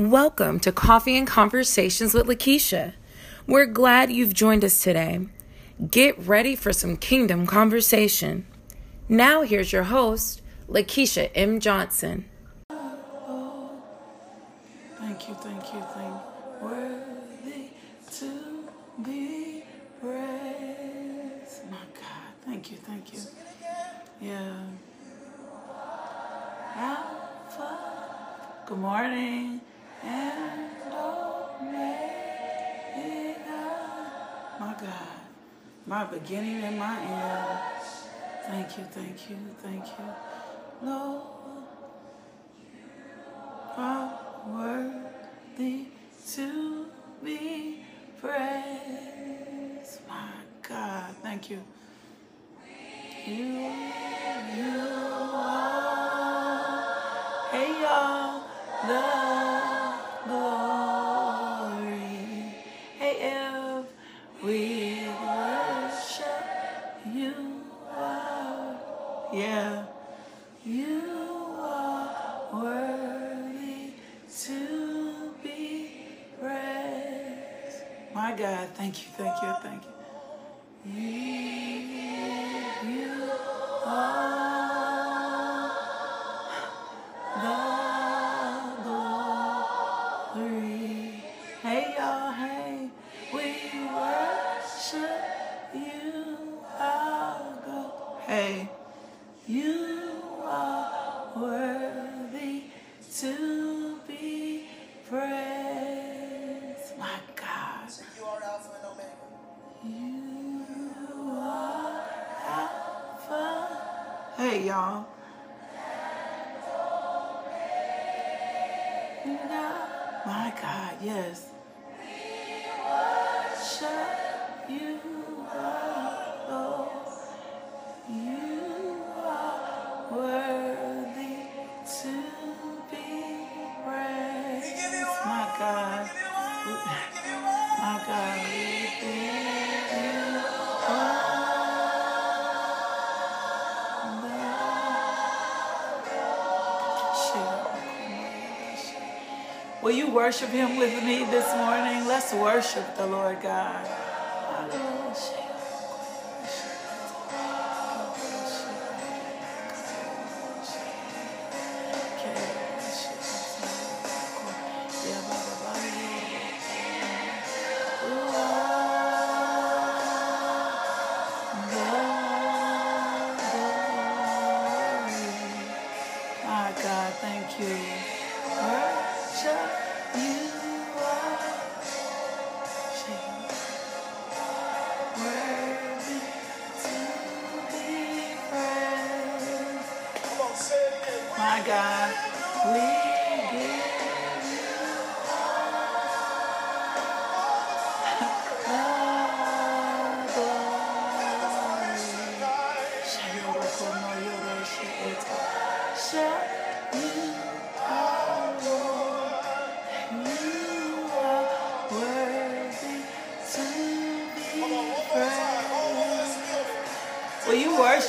Welcome to Coffee and Conversations with Lakeisha. We're glad you've joined us today. Get ready for some kingdom conversation. Now, here's your host, Lakeisha M. Johnson. Thank you, thank you, thank you. Worthy to be praised. My God, thank you, thank you. Yeah. Alpha. Good morning. And. My God. My beginning and my end. Thank you, thank you, thank you. Lord. Are worthy to be praised. My God, thank you. You, you thank you, thank you, thank you. Hey y'all, hey, we worship you, God. Hey, you are worthy to be praised. My God. Y'all. My God, yes. Worship him with me this morning? Let's worship the Lord God.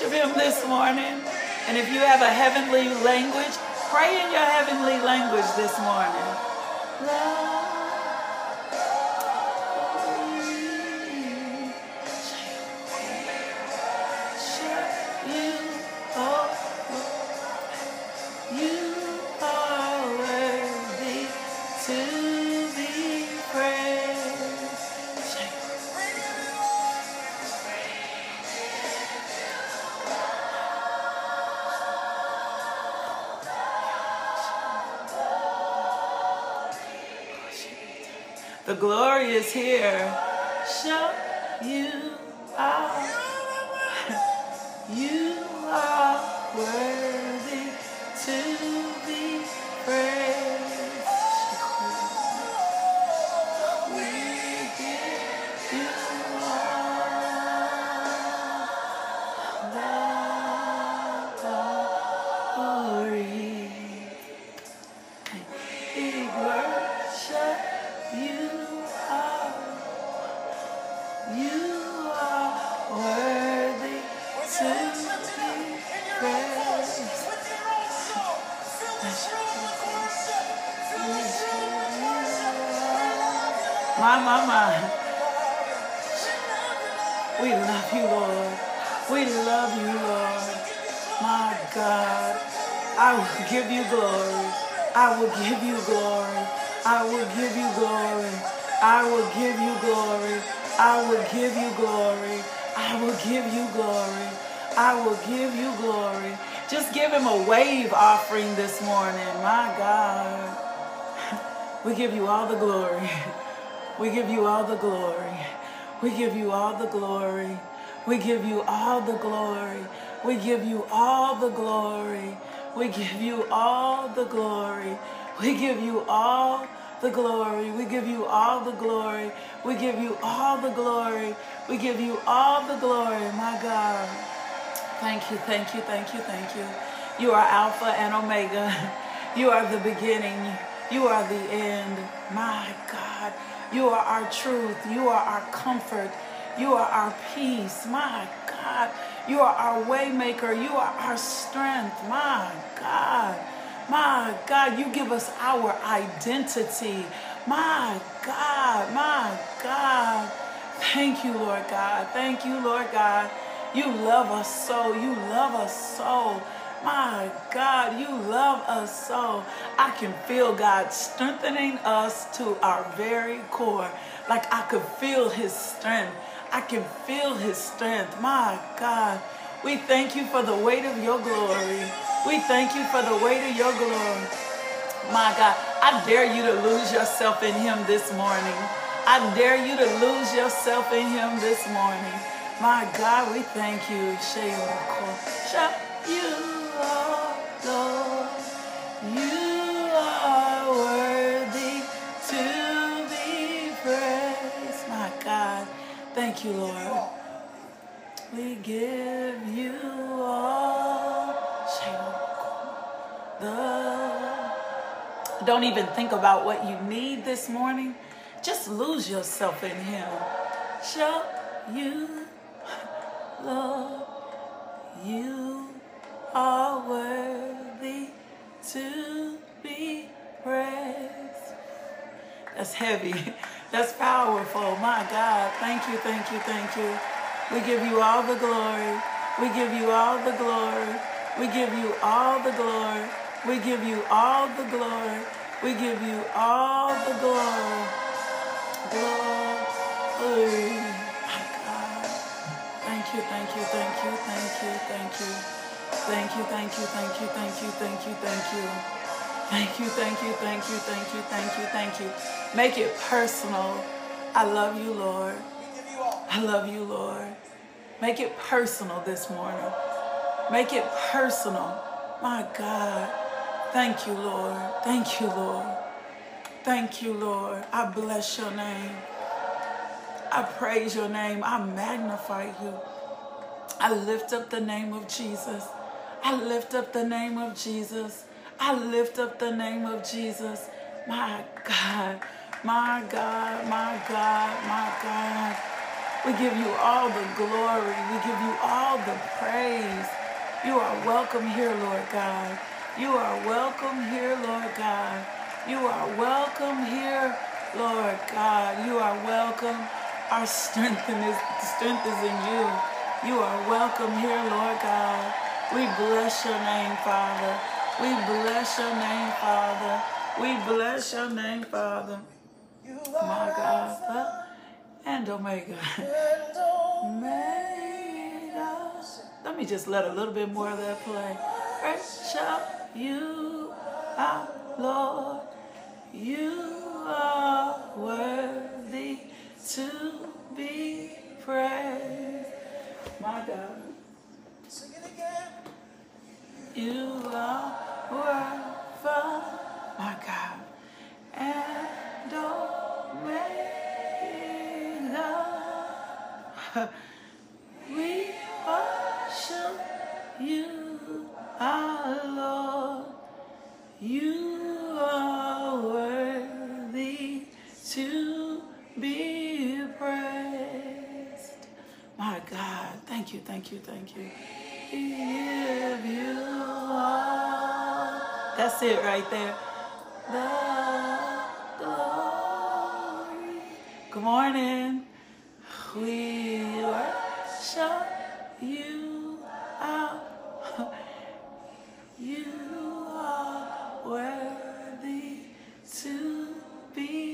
Worship Him this morning? And if you have a heavenly language, pray in your heavenly language this morning. You My, my, my. We love you, Lord. We love you, Lord. My God. I will give you glory. I will give you glory. I will give you glory. I will give you glory. I will give you glory. I will give you glory. I will give you glory. Just give him a wave offering this morning. My God. We give you all the glory. We give you all the glory. We give you all the glory. We give you all the glory. We give you all the glory. We give you all the glory. We give you all the glory. We give you all the glory. We give you all the glory. We give you all the glory, my God. Thank you, thank you, thank you, thank you. You are Alpha and Omega. You are the beginning. You are the end. My God. You are our truth. You are our comfort. You are our peace. My God. You are our waymaker. You are our strength. My God. My God, you give us our identity. My God. My God. Thank you, Lord God. Thank you, Lord God. You love us so. You love us so. My God, you love us so. I can feel God strengthening us to our very core. Like I could feel his strength. I can feel his strength. My God, we thank you for the weight of your glory. We thank you for the weight of your glory. My God, I dare you to lose yourself in him this morning. I dare you to lose yourself in him this morning. My God, we thank you. Shayoko. You thank you, Lord. We give you all the. Don't even think about what you need this morning. Just lose yourself in Him. Show you, Lord, you are worthy to be praised. That's heavy. That's powerful. My God. Thank you, thank you, thank you. We give you all the glory. We give you all the glory. We give you all the glory. We give you all the glory. We give you all the glory. Glory. My God. Thank you, thank you, thank you, thank you, thank you. Thank you, thank you, thank you, thank you, thank you, thank you. Thank you, thank you, thank you, thank you, thank you, thank you. Make it personal. I love you, Lord. I love you, Lord. Make it personal this morning. Make it personal. My God. Thank you, Lord. Thank you, Lord. Thank you, Lord. I bless your name. I praise your name. I magnify you. I lift up the name of Jesus. I lift up the name of Jesus. I lift up the name of Jesus. My God, my God, my God, my God. We give you all the glory. We give you all the praise. You are welcome here, Lord God. You are welcome here, Lord God. You are welcome here, Lord God. You are welcome. Our strength, this, strength is in you. You are welcome here, Lord God. We bless your name, Father. We bless your name, Father. We bless your name, Father. You are my God, and Omega. Omega. Let me just let a little bit more of that play. Worship you, our Lord. You are worthy to be praised. My God. Sing it again. You are worthy, my God, and Omega. We worship you, our Lord. You are worthy to be praised. My God, thank you, thank you, thank you. Give you all. That's it right there. The glory. Good morning. We worship you out. Oh, you are worthy to be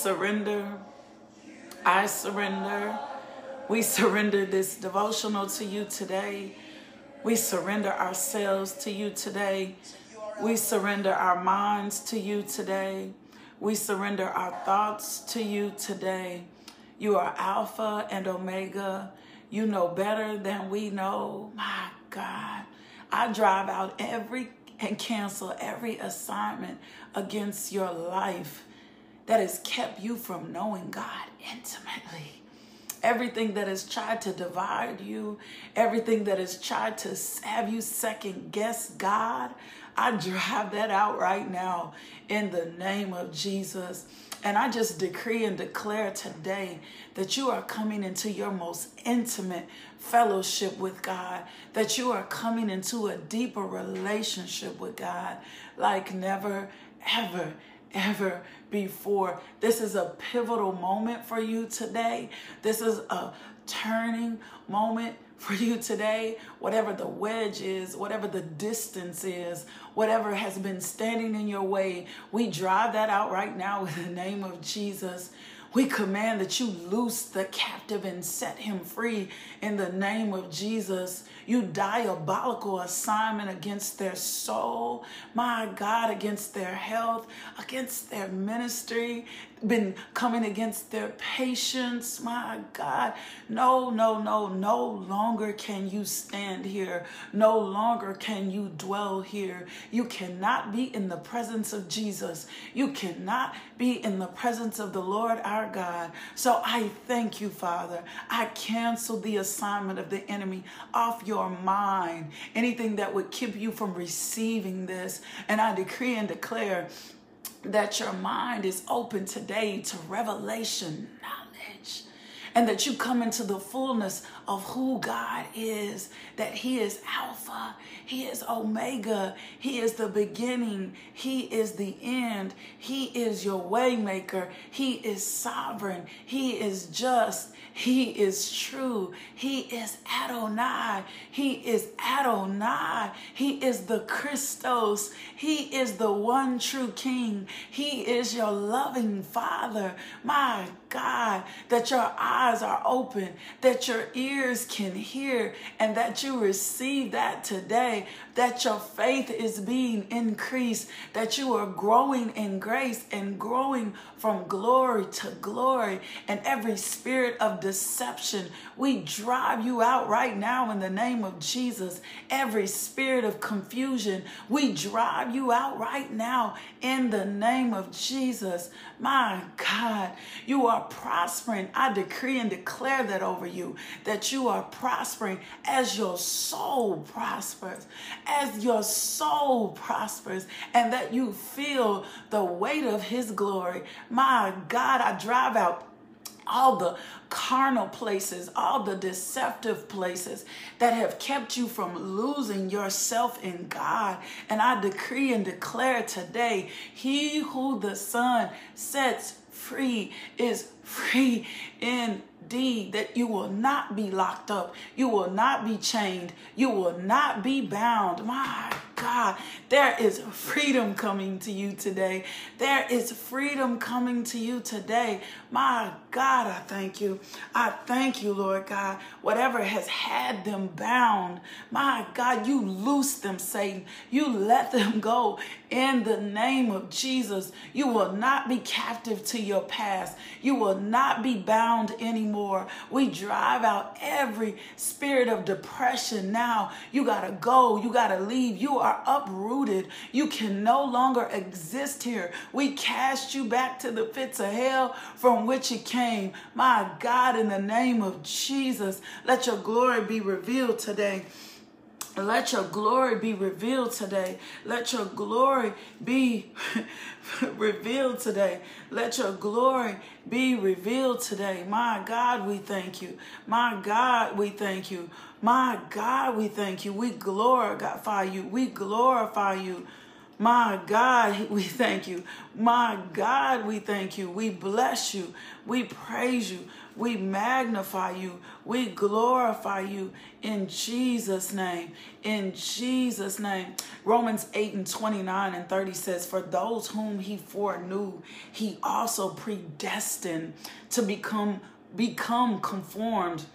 surrender. I surrender. We surrender this devotional to you today. We surrender ourselves to you today. We surrender our minds to you today. We surrender our thoughts to you today. You are Alpha and Omega. You know better than we know. My God. I drive out every and cancel every assignment against your life that has kept you from knowing God intimately. Everything that has tried to divide you, everything that has tried to have you second guess God, I drive that out right now in the name of Jesus. And I just decree and declare today that you are coming into your most intimate fellowship with God, that you are coming into a deeper relationship with God like never, ever, ever before. This is a pivotal moment for you today. This is a turning moment for you today. Whatever the wedge is, whatever the distance is, whatever has been standing in your way, we drive that out right now in the name of Jesus. We command that you loose the captive and set him free in the name of Jesus. You diabolical assignment against their soul, my God, against their health, against their ministry, been coming against their patience, my God. No, no, no, no longer can you stand here. No longer can you dwell here. You cannot be in the presence of Jesus. You cannot be in the presence of the Lord our God. So I thank you, Father. I cancel the assignment of the enemy off your mind, anything that would keep you from receiving this. And I decree and declare that your mind is open today to revelation knowledge and that you come into the fullness of who God is, that He is Alpha, He is Omega, He is the beginning, He is the end, He is your waymaker, He is sovereign, He is just, He is true, He is Adonai, He is Adonai, He is the Christos, He is the one true King, He is your loving Father. My God, that your eyes are open, that your ears can hear, and that you receive that today, that your faith is being increased, that you are growing in grace and growing from glory to glory, and every spirit of deception, we drive you out right now in the name of Jesus. Every spirit of confusion, we drive you out right now in the name of Jesus. My God, you are prospering. I decree and declare that over you that you are prospering as your soul prospers, as your soul prospers, and that you feel the weight of His glory. My God, I drive out all the carnal places, all the deceptive places that have kept you from losing yourself in God. And I decree and declare today, he who the Son sets free is free indeed, that you will not be locked up, you will not be chained, you will not be bound. My God, there is freedom coming to you today. There is freedom coming to you today. My God, I thank you. I thank you, Lord God. Whatever has had them bound, my God, you loose them, Satan. You let them go in the name of Jesus. You will not be captive to your past. You will not be bound anymore. We drive out every spirit of depression now. You got to go. You got to leave. You are uprooted. You can no longer exist here. We cast you back to the pits of hell from which you came. My God, in the name of Jesus, let your glory be revealed today. Let your glory be revealed today. Let your glory be revealed today. Let your glory be revealed today. My God, we thank you. My God, we thank you. My God, we thank you. We glorify you. We glorify you. My God, we thank you. My God, we thank you. We bless you. We praise you. We magnify you. We glorify you in Jesus' name. In Jesus' name. Romans 8 and 29 and 30 says, For those whom he foreknew, he also predestined to become become conformed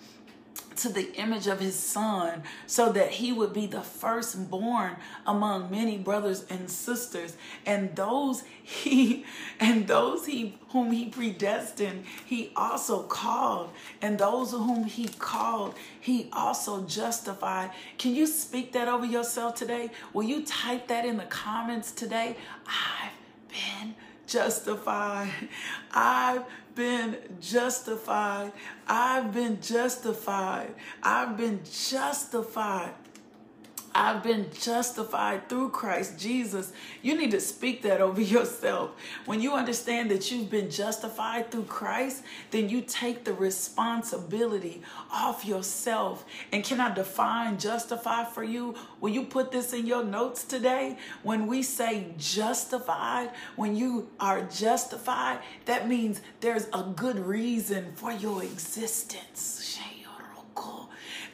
to the image of his son so that he would be the firstborn among many brothers and sisters. And those he and those he whom he predestined he also called. And those whom he called he also justified. Can you speak that over yourself today? Will you type that in the comments today? I've been justified i've been justified. I've been justified. I've been justified. I've been justified through Christ Jesus. You need to speak that over yourself. When you understand that you've been justified through Christ, then you take the responsibility off yourself. And can I define justify for you? Will you put this in your notes today? When we say justified, when you are justified, that means there's a good reason for your existence.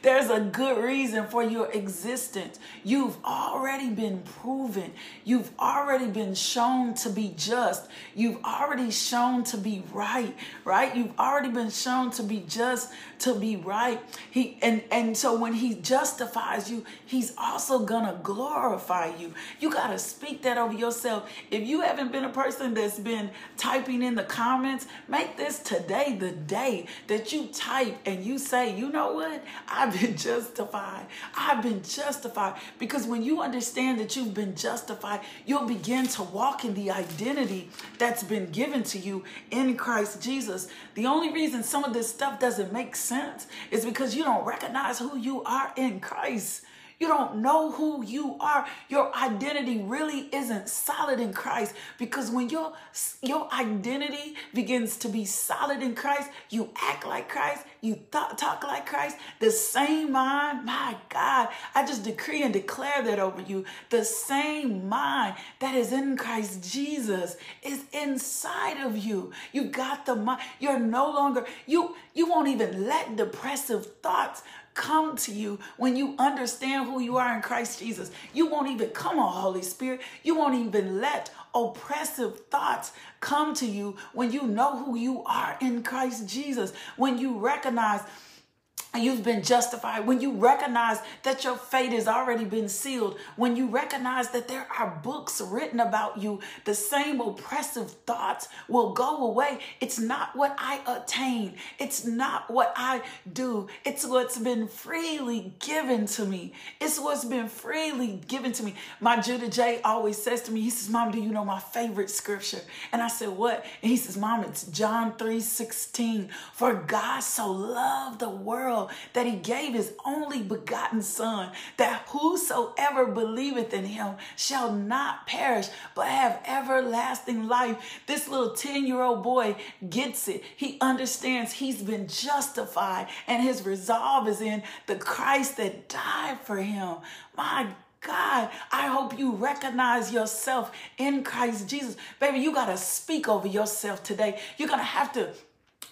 There's a good reason for your existence. You've already been proven. You've already been shown to be just. You've already shown to be right, right? You've already been shown to be just, to be right. He and and so when he justifies you, he's also going to glorify you. You got to speak that over yourself. If you haven't been a person that's been typing in the comments, make this today the day that you type and you say, "You know what? I I've been justified. I've been justified. Because when you understand that you've been justified, you'll begin to walk in the identity that's been given to you in Christ Jesus. The only reason some of this stuff doesn't make sense is because you don't recognize who you are in Christ. You don't know who you are. Your identity really isn't solid in Christ because when your your identity begins to be solid in Christ, you act like Christ, you th- talk like Christ, the same mind. My God, I just decree and declare that over you. The same mind that is in Christ Jesus is inside of you. You got the mind. You're no longer you you won't even let depressive thoughts come to you when you understand who you are in Christ Jesus. You won't even come on, Holy Spirit. You won't even let oppressive thoughts come to you when you know who you are in Christ Jesus. When you recognize You've been justified when you recognize that your fate has already been sealed. When you recognize that there are books written about you, the same oppressive thoughts will go away. It's not what I attain, it's not what I do, it's what's been freely given to me. It's what's been freely given to me. My Judah J always says to me, He says, Mom, do you know my favorite scripture? And I said, What? And he says, Mom, it's John 3 16. For God so loved the world that he gave his only begotten Son, that whosoever believeth in him shall not perish, but have everlasting life. This little 10 year old boy gets it. He understands he's been justified, and his resolve is in the Christ that died for him. My God, I hope you recognize yourself in Christ Jesus. Baby, you got to speak over yourself today. You're going to have to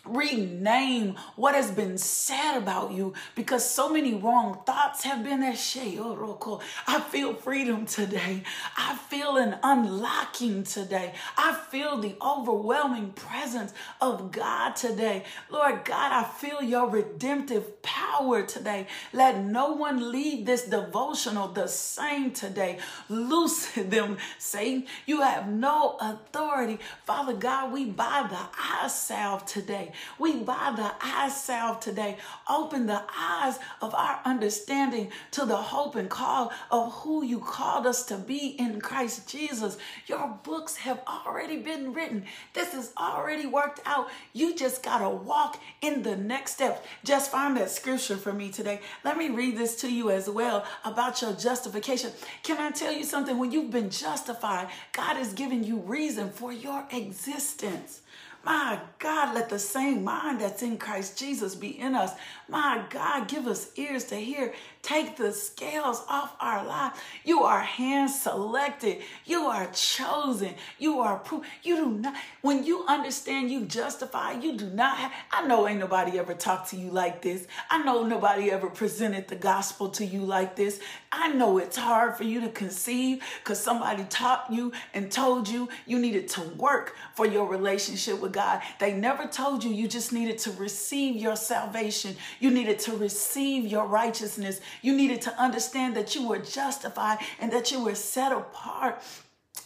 rename what has been said about you because so many wrong thoughts have been there. Oh, I feel freedom today. I feel an unlocking today. I feel the overwhelming presence of God today. Lord God, I feel your redemptive power today. Let no one leave this devotional the same today. Loose them, Satan. You have no authority. Father God, we buy the eye salve today We, by the eye salve today, open the eyes of our understanding to the hope and call of who you called us to be in Christ Jesus. Your books have already been written. This is already worked out. You just got to walk in the next step. Just find that scripture for me today. Let me read this to you as well about your justification. Can I tell you something? When you've been justified, God has given you reason for your existence. My God, let the same mind that's in Christ Jesus be in us. My God, give us ears to hear. Take the scales off our life. You are hand selected. You are chosen. You are proof. You do not, when you understand you justify, you do not have, I know ain't nobody ever talked to you like this. I know nobody ever presented the gospel to you like this. I know it's hard for you to conceive because somebody taught you and told you you needed to work for your relationship with God. They never told you you just needed to receive your salvation. You needed to receive your righteousness. You needed to understand that you were justified and that you were set apart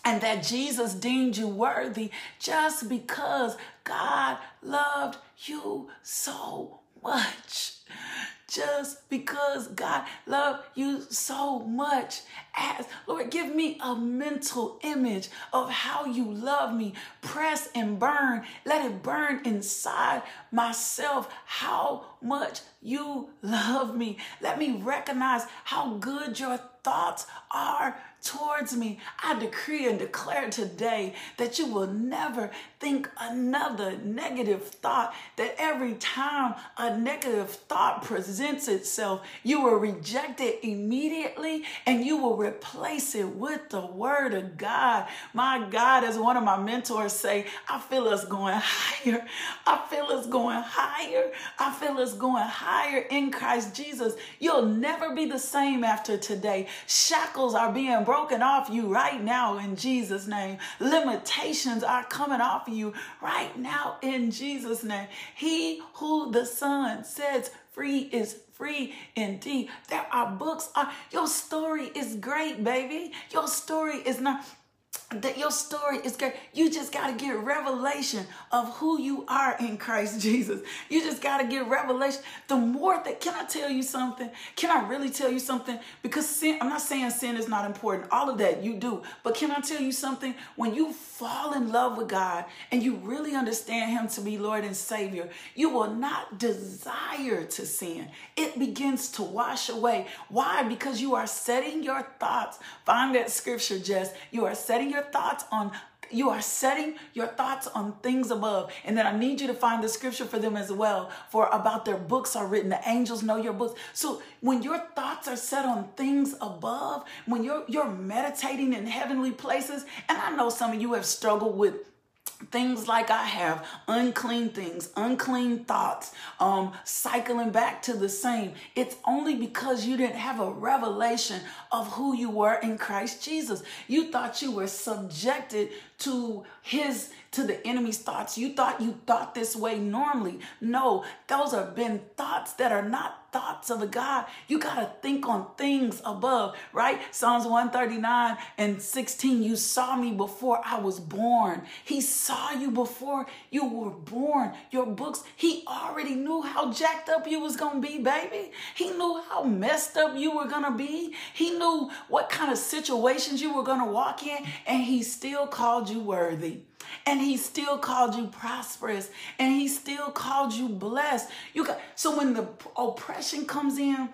and that Jesus deemed you worthy just because God loved you so much just because God loved you so much. As Lord, give me a mental image of how you love me. Press and burn. Let it burn inside myself how much you love me. Let me recognize how good your thoughts are towards me. I decree and declare today that you will never think another negative thought, that every time a negative thought presents itself, you will reject it immediately and you will replace it with the word of God. My God, as one of my mentors say, I feel us going higher. I feel us going higher. I feel us going higher in Christ Jesus. You'll never be the same after today. Shackles are being broken off you right now in Jesus' name. Limitations are coming off you right now in Jesus' name. He who the Son sets free is free indeed. There are books. Are, your story is great, baby. Your story is not that your story is great. You just got to get revelation of who you are in Christ Jesus. You just got to get revelation. The more that, can I tell you something? Can I really tell you something? Because sin, I'm not saying sin is not important. All of that you do. But can I tell you something? When you fall in love with God and you really understand Him to be Lord and Savior, you will not desire to sin. It begins to wash away. Why? Because you are setting your thoughts. Find that scripture, Jess. You are setting your thoughts on you are setting your thoughts on things above. And then I need you to find the scripture for them as well. For about their books are written. The angels know your books. So when your thoughts are set on things above, when you're you're meditating in heavenly places, and I know some of you have struggled with things like I have, unclean things, unclean thoughts, um, cycling back to the same. It's only because you didn't have a revelation of who you were in Christ Jesus. You thought you were subjected to his to the enemy's thoughts. You thought you thought this way normally. No, those have been thoughts that are not thoughts of a God. You got to think on things above, right? Psalms 139 and 16. You saw me before I was born. He saw you before you were born. Your books, he already knew how jacked up you was going to be, baby. He knew how messed up you were going to be. He knew what kind of situations you were going to walk in, and he still called you worthy and he still called you prosperous and he still called you blessed you got so when the oppression comes in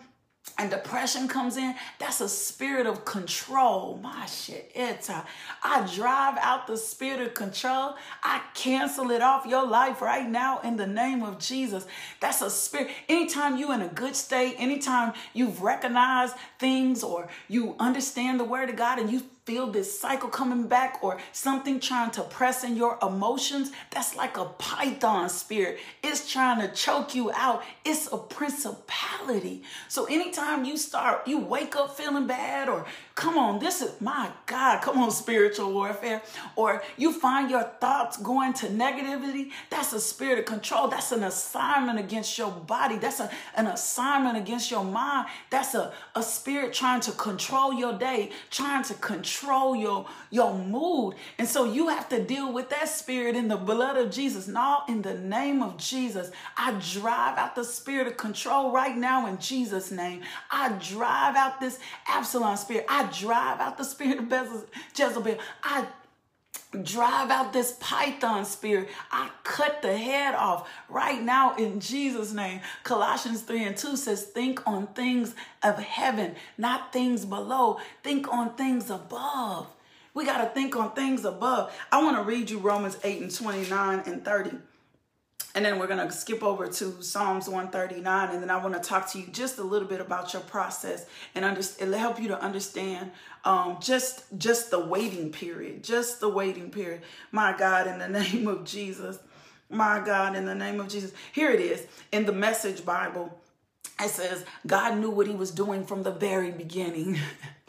and depression comes in, that's a spirit of control. My shit, it's a, I drive out the spirit of control. I cancel it off your life right now in the name of Jesus. That's a spirit. Anytime you in a good state, anytime you've recognized things or you understand the word of God and you feel this cycle coming back or something trying to press in your emotions, that's like a python spirit. It's trying to choke you out. It's a principality. So anytime you start, you wake up feeling bad or come on, this is my God, come on, spiritual warfare, or you find your thoughts going to negativity, that's a spirit of control. That's an assignment against your body. That's a, an assignment against your mind. That's a, a spirit trying to control your day, trying to control your, your mood. And so you have to deal with that spirit in the blood of Jesus. Now, in the name of Jesus, I drive out the spirit of control right now in Jesus' name. I drive out this Absalom spirit. I drive out the spirit of Jezebel. I drive out this python spirit. I cut the head off right now in Jesus' name. Colossians 3 and 2 says, Think on things of heaven, not things below. Think on things above. We got to think on things above. I want to read you Romans 8 and 29 and 30. And then we're going to skip over to Psalms 139. And then I want to talk to you just a little bit about your process and under, it'll help you to understand um, just, just the waiting period, just the waiting period. My God, in the name of Jesus. My God, in the name of Jesus. Here it is in the Message Bible. It says, God knew what he was doing from the very beginning.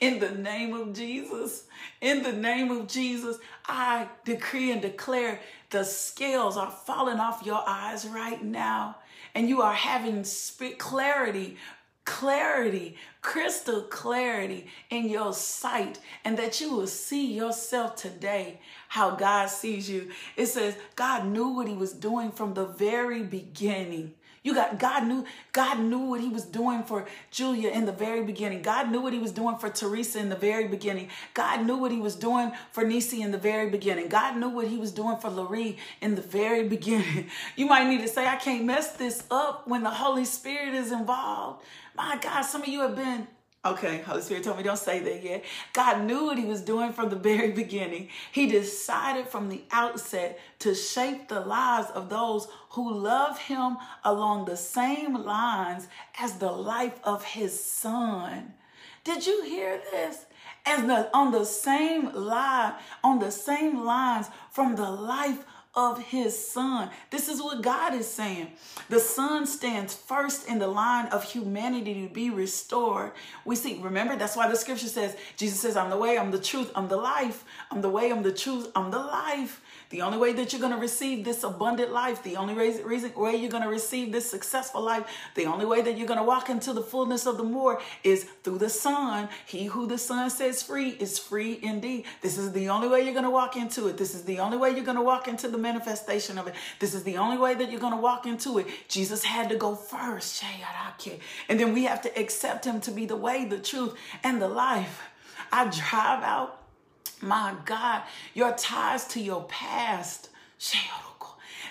in the name of Jesus. In the name of Jesus, I decree and declare the scales are falling off your eyes right now. And you are having clarity, clarity, crystal clarity in your sight, and that you will see yourself today how God sees you. It says, God knew what He was doing from the very beginning. You got God knew God knew what he was doing for Julia in the very beginning. God knew what he was doing for Teresa in the very beginning. God knew what he was doing for Nisi in the very beginning. God knew what he was doing for Larry in the very beginning. You might need to say, I can't mess this up when the Holy Spirit is involved. My God, some of you have been Okay, Holy Spirit told me don't say that yet. God knew what he was doing from the very beginning. He decided from the outset to shape the lives of those who love him along the same lines as the life of his son. Did you hear this? As the on the same line, on the same lines from the life of his son. This is what God is saying. The son stands first in the line of humanity to be restored. We see, remember, that's why the scripture says, Jesus says, I'm the way, I'm the truth, I'm the life. I'm the way, I'm the truth, I'm the life. The only way that you're going to receive this abundant life, the only reason, way you're going to receive this successful life, the only way that you're going to walk into the fullness of the more is through the Son. He who the Son says free is free indeed. This is the only way you're going to walk into it. This is the only way you're going to walk into the manifestation of it. This is the only way that you're going to walk into it. Jesus had to go first. And then we have to accept him to be the way, the truth, and the life. I drive out my God, your ties to your past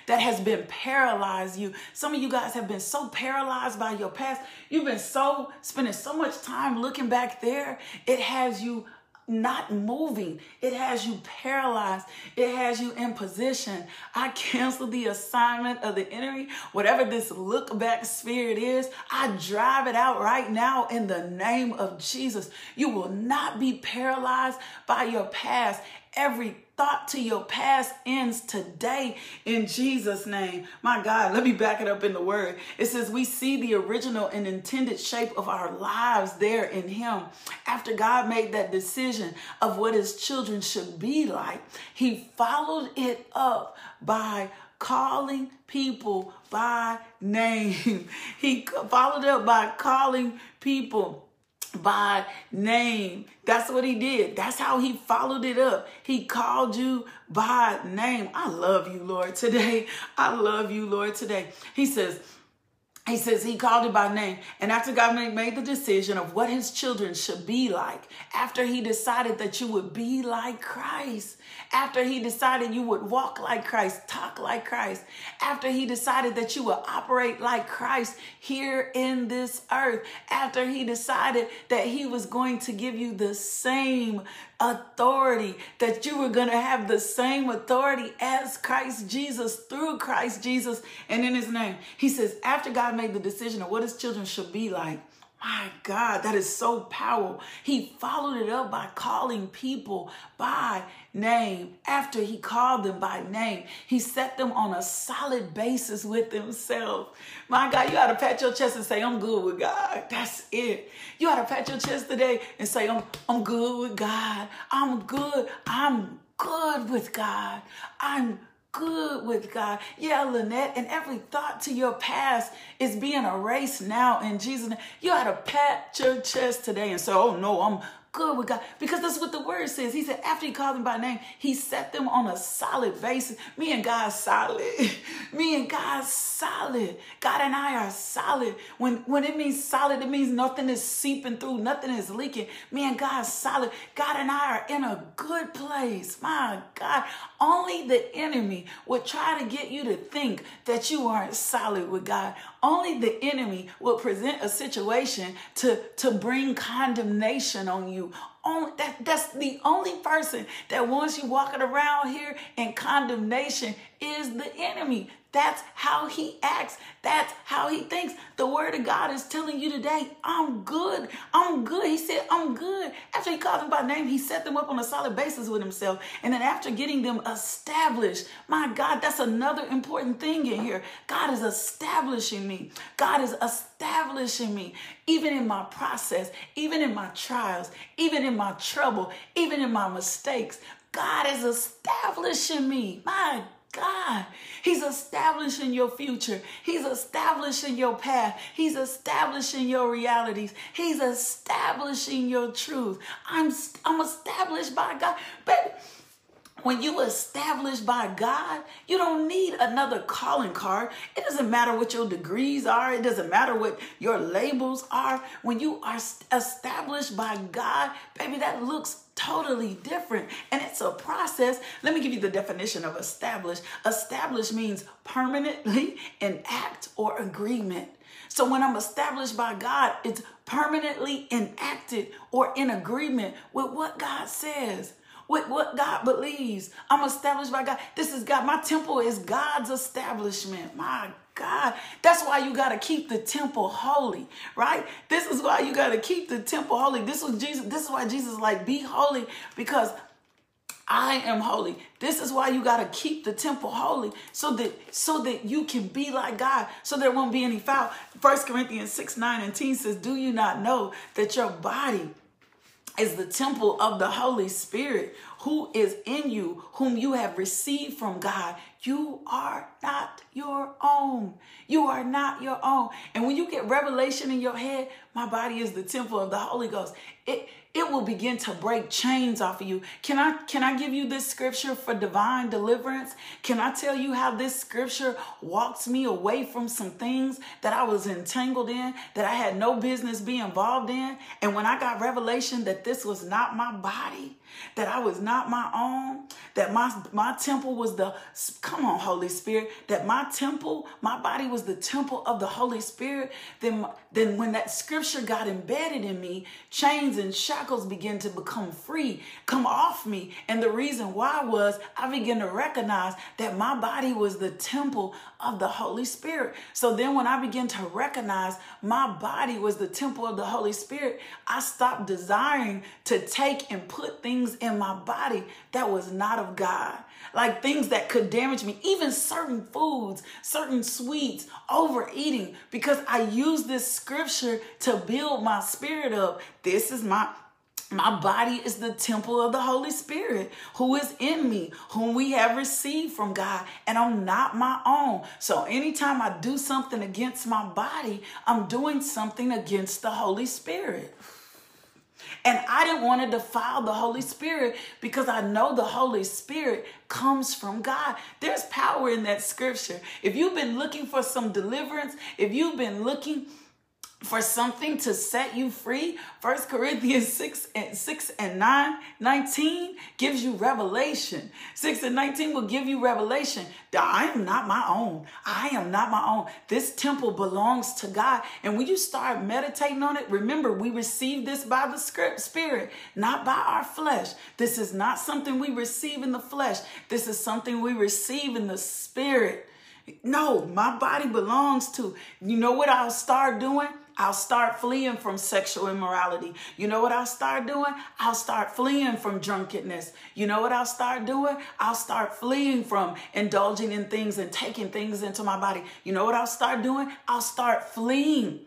that has been paralyzed you. Some of you guys have been so paralyzed by your past. You've been so spending so much time looking back there. It has you not moving. It has you paralyzed. It has you in position. I cancel the assignment of the enemy. Whatever this look back spirit is, I drive it out right now in the name of Jesus. You will not be paralyzed by your past. Every thought to your past ends today in Jesus' name. My God, let me back it up in the word. It says, We see the original and intended shape of our lives there in Him. After God made that decision of what His children should be like, He followed it up by calling people by name. He followed up by calling people by name. That's what he did. That's how he followed it up. He called you by name. I love you, Lord, today. I love you, Lord, today. He says, he says he called it by name. And after God made the decision of what his children should be like, after he decided that you would be like Christ, after he decided you would walk like Christ, talk like Christ, after he decided that you would operate like Christ here in this earth, after he decided that he was going to give you the same authority, that you were going to have the same authority as Christ Jesus through Christ Jesus and in his name. He says, after God made the decision of what his children should be like, my God, that is so powerful. He followed it up by calling people by name. After he called them by name, he set them on a solid basis with himself. My God, you ought to pat your chest and say, I'm good with God. That's it. You ought to pat your chest today and say, I'm, I'm good with God. I'm good. I'm good with God. I'm good with God. Yeah, Lynette, and every thought to your past is being erased now in Jesus' name. You ought to pat your chest today and say, oh no, I'm good with God. Because that's what the word says. He said, after he called them by name, he set them on a solid basis. Me and God solid. Me and God solid. God and I are solid. When, when it means solid, it means nothing is seeping through, nothing is leaking. Me and God solid. God and I are in a good place. My God. Only the enemy would try to get you to think that you aren't solid with God. Only the enemy will present a situation to, to bring condemnation on you. Only that, that's the only person that wants you walking around here in condemnation is the enemy. That's how he acts. That's how he thinks. The word of God is telling you today, I'm good. I'm good. He said, I'm good. After he called them by name, he set them up on a solid basis with himself. And then after getting them established, my God, that's another important thing in here. God is establishing me. God is establishing me, even in my process, even in my trials, even in my trouble, even in my mistakes. God is establishing me. My God. He's establishing your future. He's establishing your path. He's establishing your realities. He's establishing your truth. I'm, I'm established by God. But when you established by God, you don't need another calling card. It doesn't matter what your degrees are. It doesn't matter what your labels are. When you are established by God, baby, that looks totally different and it's a process let me give you the definition of established established means permanently enact or agreement so when i'm established by god it's permanently enacted or in agreement with what god says with what God believes. I'm established by God. This is God. My temple is God's establishment. My God. That's why you got to keep the temple holy, right? This is why you got to keep the temple holy. This was Jesus. This is why Jesus like, be holy because I am holy. This is why you got to keep the temple holy so that so that you can be like God, so there won't be any foul. First Corinthians 6, 9, and 10 says, Do you not know that your body is the temple of the Holy Spirit who is in you, whom you have received from God. You are not your own. You are not your own. And when you get revelation in your head, my body is the temple of the Holy Ghost. It it will begin to break chains off of you. Can I can I give you this scripture for divine deliverance? Can I tell you how this scripture walks me away from some things that I was entangled in, that I had no business being involved in? And when I got revelation that this was not my body, that I was not my own, that my my temple was the come on Holy Spirit, that my temple, my body was the temple of the Holy Spirit, then then when that scripture got embedded in me, chains and shackles began to become free, come off me. And the reason why was I began to recognize that my body was the temple of the Holy Spirit. So then when I began to recognize my body was the temple of the Holy Spirit, I stopped desiring to take and put things in my body that was not of God like things that could damage me, even certain foods, certain sweets, overeating, because I use this scripture to build my spirit up. This is my my body is the temple of the Holy Spirit who is in me, whom we have received from God, and I'm not my own. So anytime I do something against my body, I'm doing something against the Holy Spirit. And I didn't want to defile the Holy Spirit because I know the Holy Spirit comes from God. There's power in that scripture. If you've been looking for some deliverance, if you've been looking for something to set you free. First Corinthians 6 and 6 and 9, 19 gives you revelation. 6 and 19 will give you revelation that I am not my own. I am not my own. This temple belongs to God. And when you start meditating on it, remember we receive this by the script spirit, not by our flesh. This is not something we receive in the flesh. This is something we receive in the spirit. No, my body belongs to. You know what I'll start doing? I'll start fleeing from sexual immorality. You know what I'll start doing? I'll start fleeing from drunkenness. You know what I'll start doing? I'll start fleeing from indulging in things and taking things into my body. You know what I'll start doing? I'll start fleeing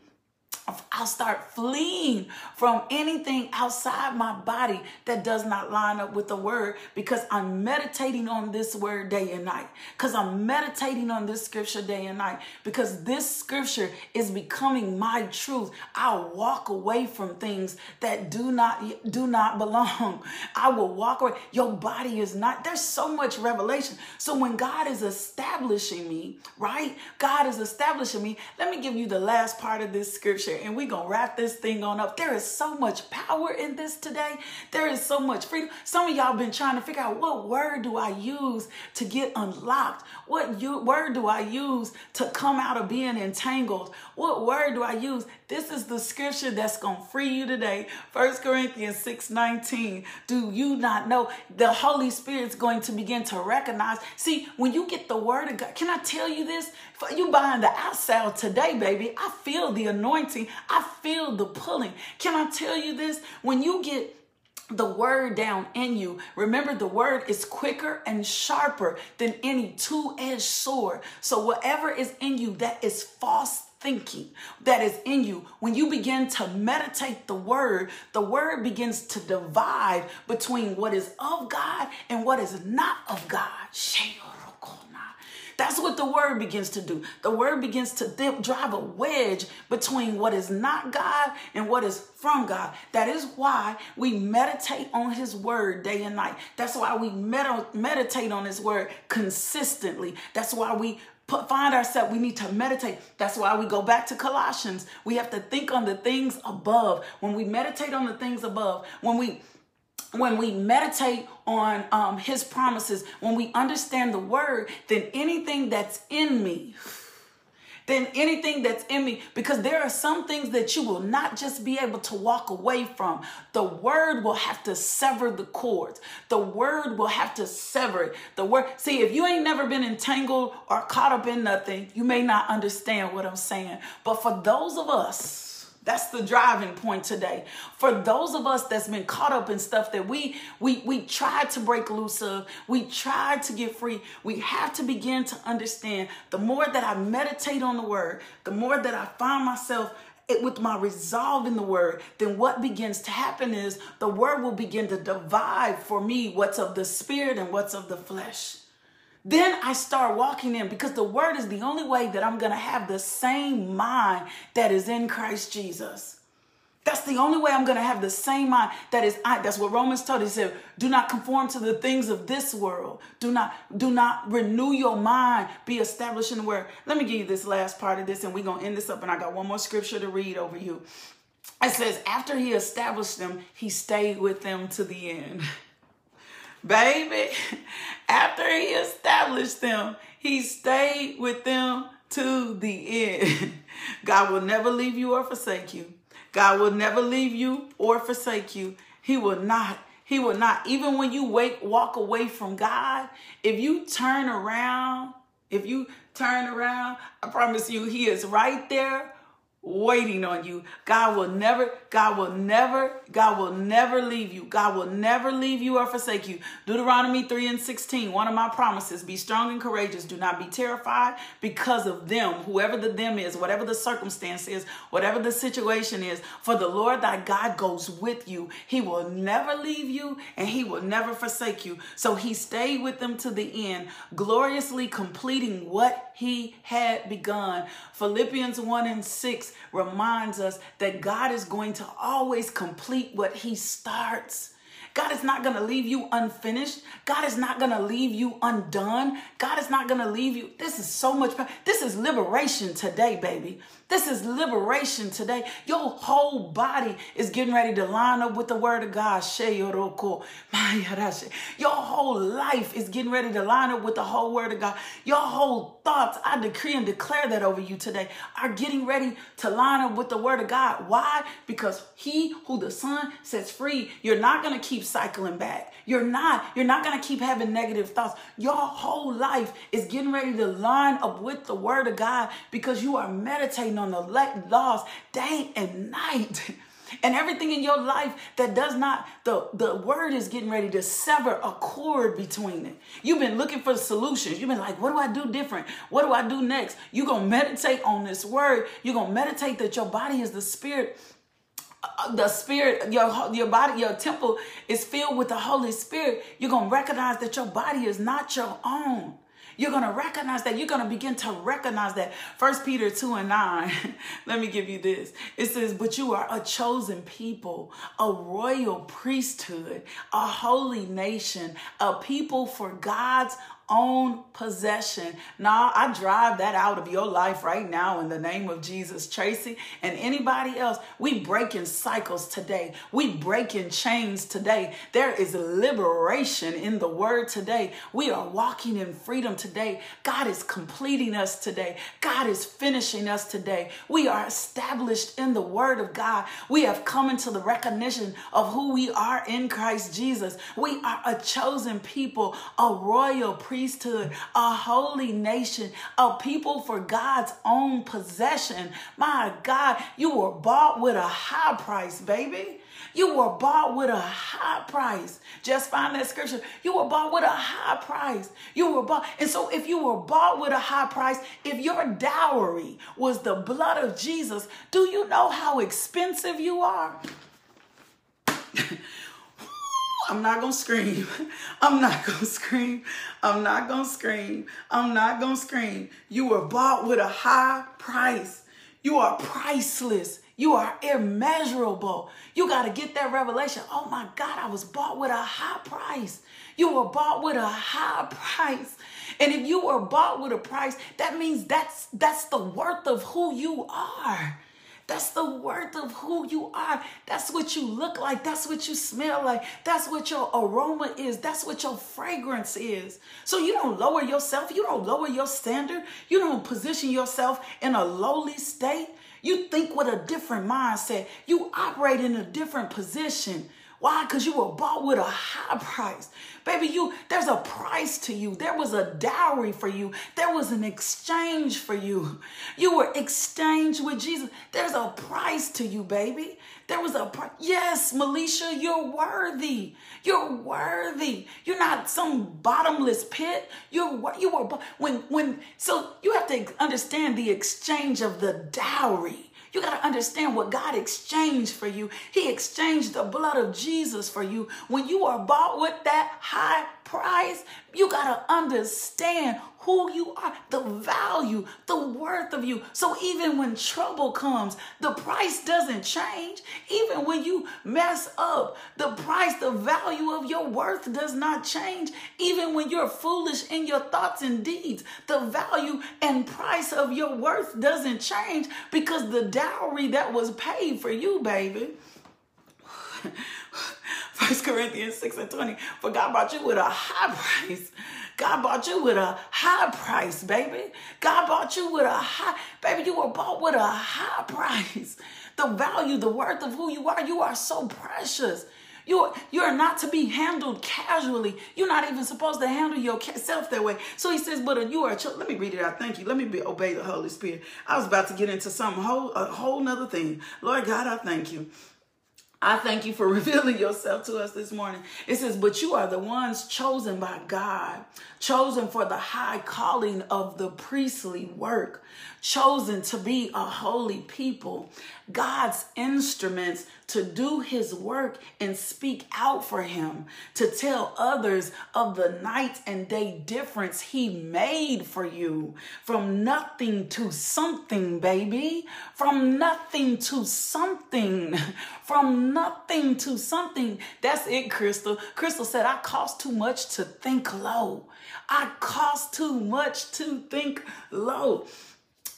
I'll start fleeing from anything outside my body that does not line up with the word because I'm meditating on this word day and night. Because I'm meditating on this scripture day and night. Because this scripture is becoming my truth. I'll walk away from things that do not do not belong. I will walk away. Your body is not, there's so much revelation. So when God is establishing me, right? God is establishing me. Let me give you the last part of this scripture and we gonna wrap this thing on up. There is so much power in this today. There is so much freedom. Some of y'all been trying to figure out what word do I use to get unlocked? What you, word do I use to come out of being entangled? What word do I use? This is the scripture that's gonna free you today. First Corinthians 6 19. Do you not know the Holy Spirit's going to begin to recognize? See, when you get the word of God, can I tell you this? For you buying the outside today, baby, I feel the anointing. I feel the pulling. Can I tell you this? When you get the word down in you. Remember, the word is quicker and sharper than any two edged sword. So, whatever is in you that is false thinking that is in you, when you begin to meditate the word, the word begins to divide between what is of God and what is not of God. That's what the word begins to do. The word begins to dip, drive a wedge between what is not God and what is from God. That is why we meditate on his word day and night. That's why we med- meditate on his word consistently. That's why we put, find ourselves, we need to meditate. That's why we go back to Colossians. We have to think on the things above. When we meditate on the things above, when we when we meditate on um, his promises, when we understand the word, then anything that's in me, then anything that's in me, because there are some things that you will not just be able to walk away from. The word will have to sever the cords. The word will have to sever it. The word, see, if you ain't never been entangled or caught up in nothing, you may not understand what I'm saying. But for those of us, that's the driving point today. For those of us that's been caught up in stuff that we we we tried to break loose of, we tried to get free. We have to begin to understand the more that I meditate on the word, the more that I find myself with my resolve in the word, then what begins to happen is the word will begin to divide for me what's of the spirit and what's of the flesh. Then I start walking in because the word is the only way that I'm going to have the same mind that is in Christ Jesus. That's the only way I'm going to have the same mind that is I. That's what Romans told. He said, "Do not conform to the things of this world. Do not do not renew your mind. Be established in the word." Let me give you this last part of this, and we're gonna end this up. And I got one more scripture to read over you. It says, "After he established them, he stayed with them to the end." Baby, after he established them, he stayed with them to the end. God will never leave you or forsake you. God will never leave you or forsake you. He will not. He will not. Even when you wake, walk away from God, if you turn around, if you turn around, I promise you, He is right there waiting on you. God will never, God will never, God will never leave you. God will never leave you or forsake you. Deuteronomy 3 and 16, one of my promises, be strong and courageous. Do not be terrified because of them, whoever the them is, whatever the circumstance is, whatever the situation is. For the Lord thy God goes with you. He will never leave you and he will never forsake you. So he stayed with them to the end, gloriously completing what he had begun. Philippians 1 and 6 reminds us that God is going to always complete what he starts. God is not going to leave you unfinished. God is not going to leave you undone. God is not going to leave you. This is so much. This is liberation today, baby. This is liberation today. Your whole body is getting ready to line up with the word of God. Your whole life is getting ready to line up with the whole word of God. Your whole thoughts, I decree and declare that over you today, are getting ready to line up with the word of God. Why? Because he who the son sets free, you're not going to keep cycling back. You're not. You're not going to keep having negative thoughts. Your whole life is getting ready to line up with the word of God because you are meditating on the laws day and night. And everything in your life that does not, the, the word is getting ready to sever a cord between it. You've been looking for solutions. You've been like, what do I do different? What do I do next? You're to meditate on this word. You're to meditate that your body is the spirit Uh, the spirit your your body your temple is filled with the holy spirit you're going to recognize that your body is not your own you're going to recognize that. You're going to begin to recognize that. First Peter 2 and 9. Let me give you this. It says, But you are a chosen people, a royal priesthood, a holy nation, a people for God's own possession. Now, I drive that out of your life right now in the name of Jesus. Tracy and anybody else, we breaking cycles today. We breaking chains today. There is liberation in the word today. We are walking in freedom today. God is completing us today. God is finishing us today. We are established in the word of God. We have come into the recognition of who we are in Christ Jesus. We are a chosen people, a royal priesthood, a holy nation, a people for God's own possession. My God, you were bought with a high price, baby. You were bought with a high price. Just find that scripture. You were bought with a high price. You were bought. And so, if you were bought with a high price, if your dowry was the blood of Jesus, do you know how expensive you are? I'm not gonna scream. I'm not gonna scream. I'm not gonna scream. I'm not gonna scream. You were bought with a high price. You are priceless. You are immeasurable. You got to get that revelation. Oh my God, I was bought with a high price. You were bought with a high price. And if you were bought with a price, that means that's that's the worth of who you are. That's the worth of who you are. That's what you look like. That's what you smell like. That's what your aroma is. That's what your fragrance is. So you don't lower yourself. You don't lower your standard. You don't position yourself in a lowly state. You think with a different mindset. You operate in a different position. Why? Because you were bought with a high price. Baby, you there's a price to you. There was a dowry for you. There was an exchange for you. You were exchanged with Jesus. There's a price to you, baby. There was a price. Yes, Melisha, you're worthy. You're worthy. You're not some bottomless pit. You're what you were bought. when when so you have to understand the exchange of the dowry. You got to understand what God exchanged for you. He exchanged the blood of Jesus for you. When you are bought with that high price, you got to understand who you are, the value, the worth of you. So even when trouble comes, the price doesn't change. Even when you mess up, the price, the value of your worth does not change. Even when you're foolish in your thoughts and deeds, the value and price of your worth doesn't change because the dowry that was paid for you, baby. First Corinthians 6 and 20. For God bought you with a high price. God bought you with a high price, baby. God bought you with a high, baby, you were bought with a high price. The value, the worth of who you are, you are so precious. You're, you're not to be handled casually. You're not even supposed to handle yourself that way. So he says, but you are. Let me read it out. Thank you. Let me be, obey the Holy Spirit. I was about to get into some whole, a whole nother thing. Lord God, I thank you. I thank you for revealing yourself to us this morning. It says, But you are the ones chosen by God, chosen for the high calling of the priestly work, chosen to be a holy people, God's instruments to do his work and speak out for him, to tell others of the night and day difference he made for you. From nothing to something, baby. From nothing to something. From nothing to something. That's it, Crystal. Crystal said, I cost too much to think low. I cost too much to think low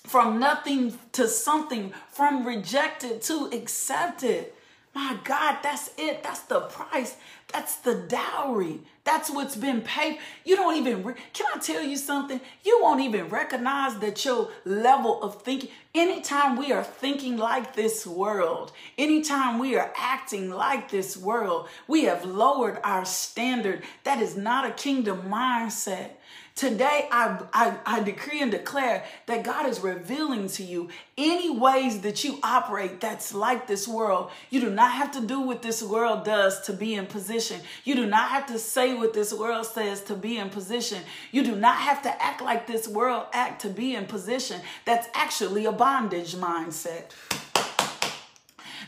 from nothing to something, from rejected to accepted. My God, that's it. That's the price. That's the dowry. That's what's been paid. You don't even, re- can I tell you something? You won't even recognize that your level of thinking, anytime we are thinking like this world, anytime we are acting like this world, we have lowered our standard. That is not a kingdom mindset. Today, I, I, I decree and declare that God is revealing to you any ways that you operate that's like this world. You do not have to do what this world does to be in position. You do not have to say what this world says to be in position. You do not have to act like this world act to be in position. That's actually a bondage mindset.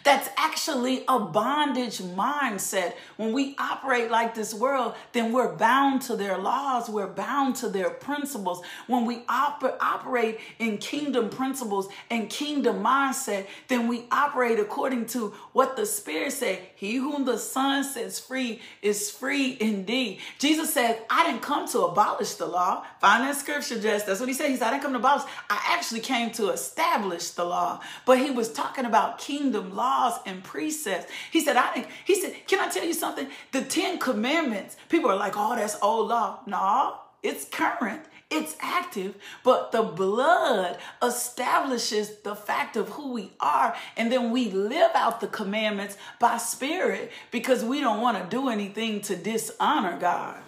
That's actually a bondage mindset. When we operate like this world, then we're bound to their laws, we're bound to their principles. When we oper- operate in kingdom principles and kingdom mindset, then we operate according to what the Spirit said. He whom the Son sets free is free indeed. Jesus said, I didn't come to abolish the law. Find that scripture, Jess. That's what he said. He said, I didn't come to abolish. I actually came to establish the law. But he was talking about kingdom law laws and precepts. He said, I he said, Can I tell you something? The Ten Commandments, people are like, oh, that's old law. No, it's current. It's active, but the blood establishes the fact of who we are. And then we live out the commandments by spirit because we don't want to do anything to dishonor God.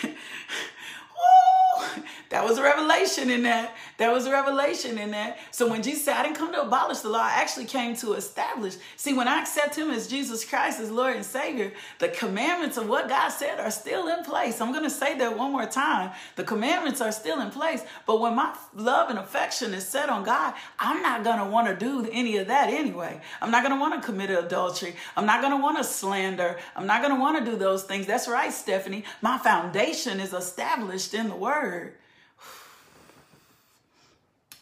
That was a revelation in that. There was a revelation in that. So when Jesus said, I didn't come to abolish the law, I actually came to establish. See, when I accept him as Jesus Christ as Lord and Savior, the commandments of what God said are still in place. I'm going to say that one more time. The commandments are still in place. But when my love and affection is set on God, I'm not going to want to do any of that anyway. I'm not going to want to commit adultery. I'm not going to want to slander. I'm not going to want to do those things. That's right, Stephanie. My foundation is established in the word.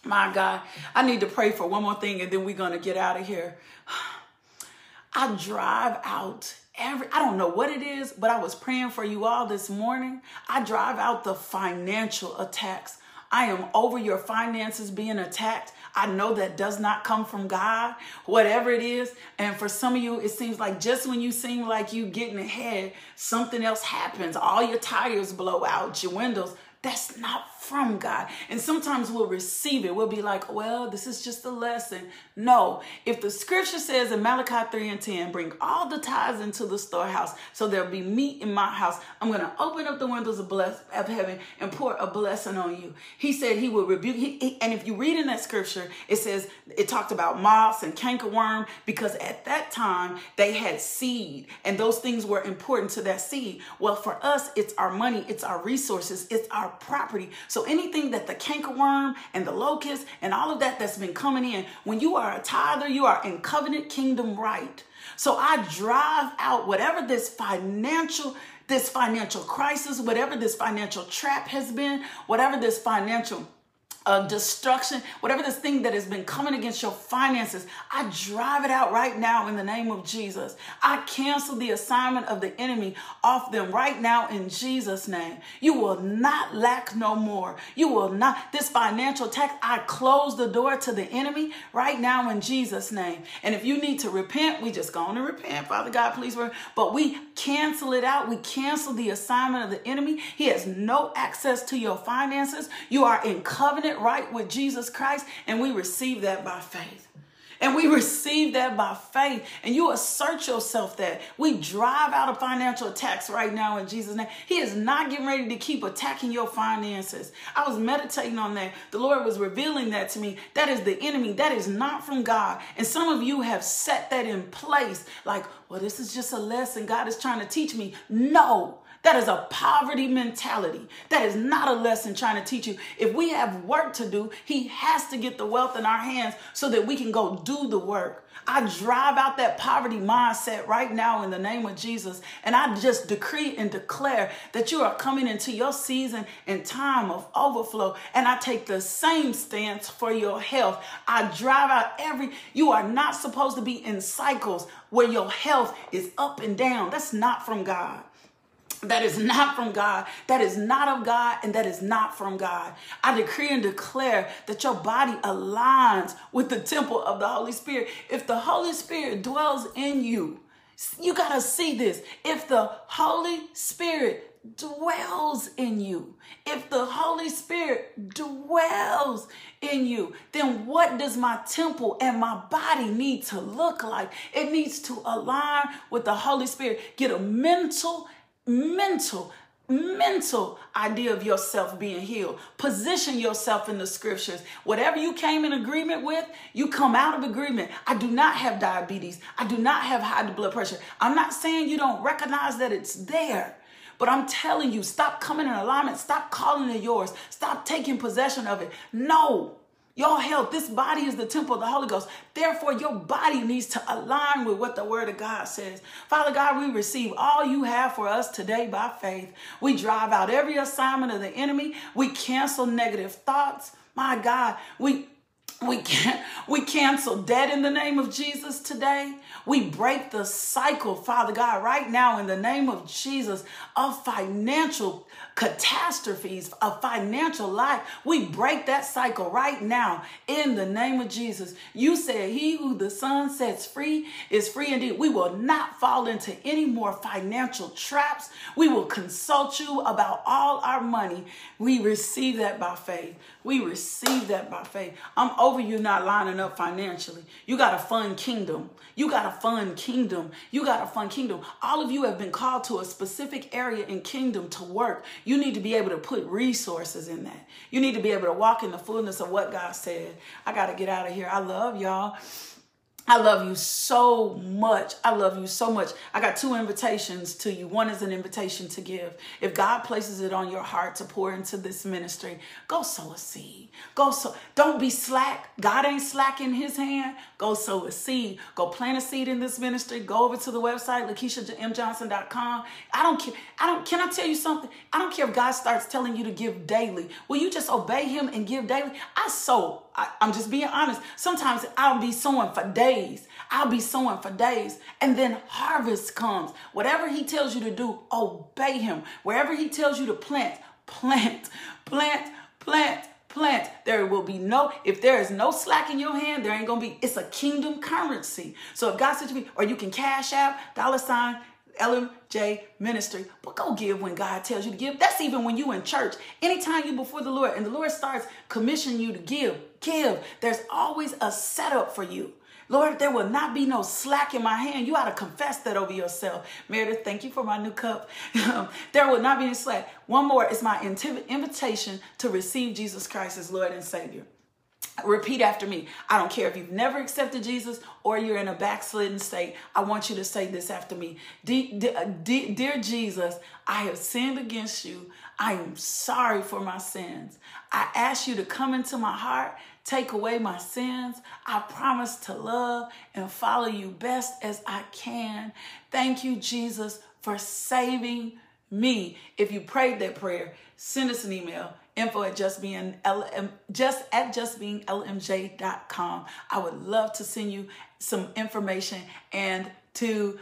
My God, I need to pray for one more thing and then we're going to get out of here. I drive out every, I don't know what it is, but I was praying for you all this morning. I drive out the financial attacks. I am over your finances being attacked. I know that does not come from God, whatever it is. And for some of you, it seems like just when you seem like you're getting ahead, something else happens. All your tires blow out, your windows. That's not from God. And sometimes we'll receive it. We'll be like, well, this is just a lesson. No, if the scripture says in Malachi 3 and 10, bring all the tithes into the storehouse so there'll be meat in my house, I'm going to open up the windows of, bless, of heaven and pour a blessing on you. He said he will rebuke. He, he, and if you read in that scripture, it says it talked about moths and cankerworm because at that time they had seed and those things were important to that seed. Well, for us, it's our money, it's our resources, it's our property. So anything that the cankerworm and the locust and all of that that's been coming in, when you are a tither, you are in covenant kingdom right. So I drive out whatever this financial this financial crisis, whatever this financial trap has been, whatever this financial uh, destruction, whatever this thing that has been coming against your finances, I drive it out right now in the name of Jesus. I cancel the assignment of the enemy off them right now in Jesus' name. You will not lack no more. You will not, this financial tax, I close the door to the enemy right now in Jesus' name. And if you need to repent, we just go on and repent, Father God, please. But we cancel it out. We cancel the assignment of the enemy. He has no access to your finances. You are in covenant right with Jesus Christ, and we receive that by faith. And we receive that by faith. And you assert yourself that. We drive out of financial attacks right now in Jesus' name. He is not getting ready to keep attacking your finances. I was meditating on that. The Lord was revealing that to me. That is the enemy. That is not from God. And some of you have set that in place like, well, this is just a lesson God is trying to teach me. No. That is a poverty mentality. That is not a lesson trying to teach you. If we have work to do, He has to get the wealth in our hands so that we can go do the work. I drive out that poverty mindset right now in the name of Jesus. And I just decree and declare that you are coming into your season and time of overflow. And I take the same stance for your health. I drive out every, you are not supposed to be in cycles where your health is up and down. That's not from God. That is not from God. That is not of God, and that is not from God. I decree and declare that your body aligns with the temple of the Holy Spirit. If the Holy Spirit dwells in you, you got to see this. If the Holy Spirit dwells in you, if the Holy Spirit dwells in you, then what does my temple and my body need to look like? It needs to align with the Holy Spirit. Get a mental mental mental idea of yourself being healed. Position yourself in the scriptures. Whatever you came in agreement with, you come out of agreement. I do not have diabetes. I do not have high blood pressure. I'm not saying you don't recognize that it's there. But I'm telling you, stop coming in alignment. Stop calling it yours. Stop taking possession of it. No. Your health, this body is the temple of the Holy Ghost. Therefore, your body needs to align with what the Word of God says. Father God, we receive all you have for us today by faith. We drive out every assignment of the enemy. We cancel negative thoughts. My God, we we can we cancel debt in the name of Jesus today. We break the cycle, Father God, right now in the name of Jesus of financial catastrophes, of financial life. We break that cycle right now in the name of Jesus. You said, He who the Son sets free is free indeed. We will not fall into any more financial traps. We will consult you about all our money. We receive that by faith. We receive that by faith. I'm over you not lining up financially. You got a fun kingdom. You got a fun kingdom. You got a fun kingdom. All of you have been called to a specific area in kingdom to work. You need to be able to put resources in that. You need to be able to walk in the fullness of what God said. I got to get out of here. I love y'all. I love you so much. I love you so much. I got two invitations to you. One is an invitation to give. If God places it on your heart to pour into this ministry, go sow a seed. Go sow. Don't be slack. God ain't slack in his hand. Go sow a seed. Go plant a seed in this ministry. Go over to the website, LakeishaMJohnson.com. I don't care. I don't can I tell you something? I don't care if God starts telling you to give daily. Will you just obey him and give daily? I sow I, am just being honest. Sometimes I'll be sowing for days. I'll be sowing for days. And then harvest comes. Whatever he tells you to do, obey him. Wherever he tells you to plant, plant, plant, plant, plant. There will be no, if there is no slack in your hand, there ain't gonna be, it's a kingdom currency. So if God said to me, or you can cash out, dollar sign, LMJ Ministry. But go give when God tells you to give. That's even when you in church. Anytime you before the Lord and the Lord starts commissioning you to give, give. There's always a setup for you. Lord, there will not be no slack in my hand. You ought to confess that over yourself. Meredith, thank you for my new cup. there will not be any slack. One more is my invitation to receive Jesus Christ as Lord and Savior. Repeat after me. I don't care if you've never accepted Jesus or you're in a backslidden state. I want you to say this after me. Dear Jesus, I have sinned against you. I am sorry for my sins. I ask you to come into my heart, take away my sins. I promise to love and follow you best as I can. Thank you, Jesus, for saving me. If you prayed that prayer, send us an email info at just being LM, just at just being justbeinglmj.com. I would love to send you some information and to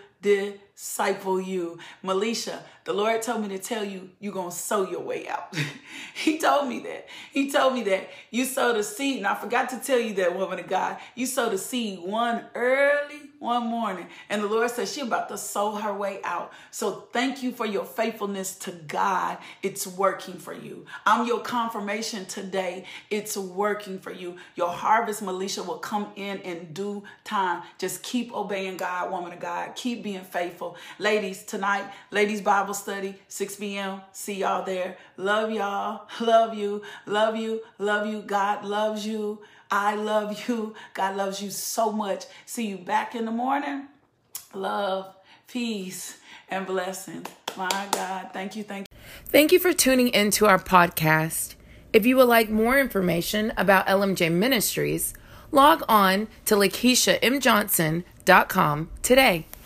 disciple you. Melisha, the Lord told me to tell you, you're going to sow your way out. he told me that. He told me that you sowed a seed. And I forgot to tell you that, woman of God. You sowed a seed one early one morning. And the Lord says she about to sow her way out. So thank you for your faithfulness to God. It's working for you. I'm your confirmation today. It's working for you. Your harvest, Melisha, will come in in due time. Just keep obeying God, woman of God. Keep being faithful. Ladies, tonight, ladies Bible study, 6 p.m. See y'all there. Love y'all. Love you. Love you. Love you. God loves you. I love you. God loves you so much. See you back in the morning. Love, peace, and blessings. My God. Thank you. Thank you. Thank you for tuning into our podcast. If you would like more information about LMJ Ministries, log on to LakeishaMJohnson.com today.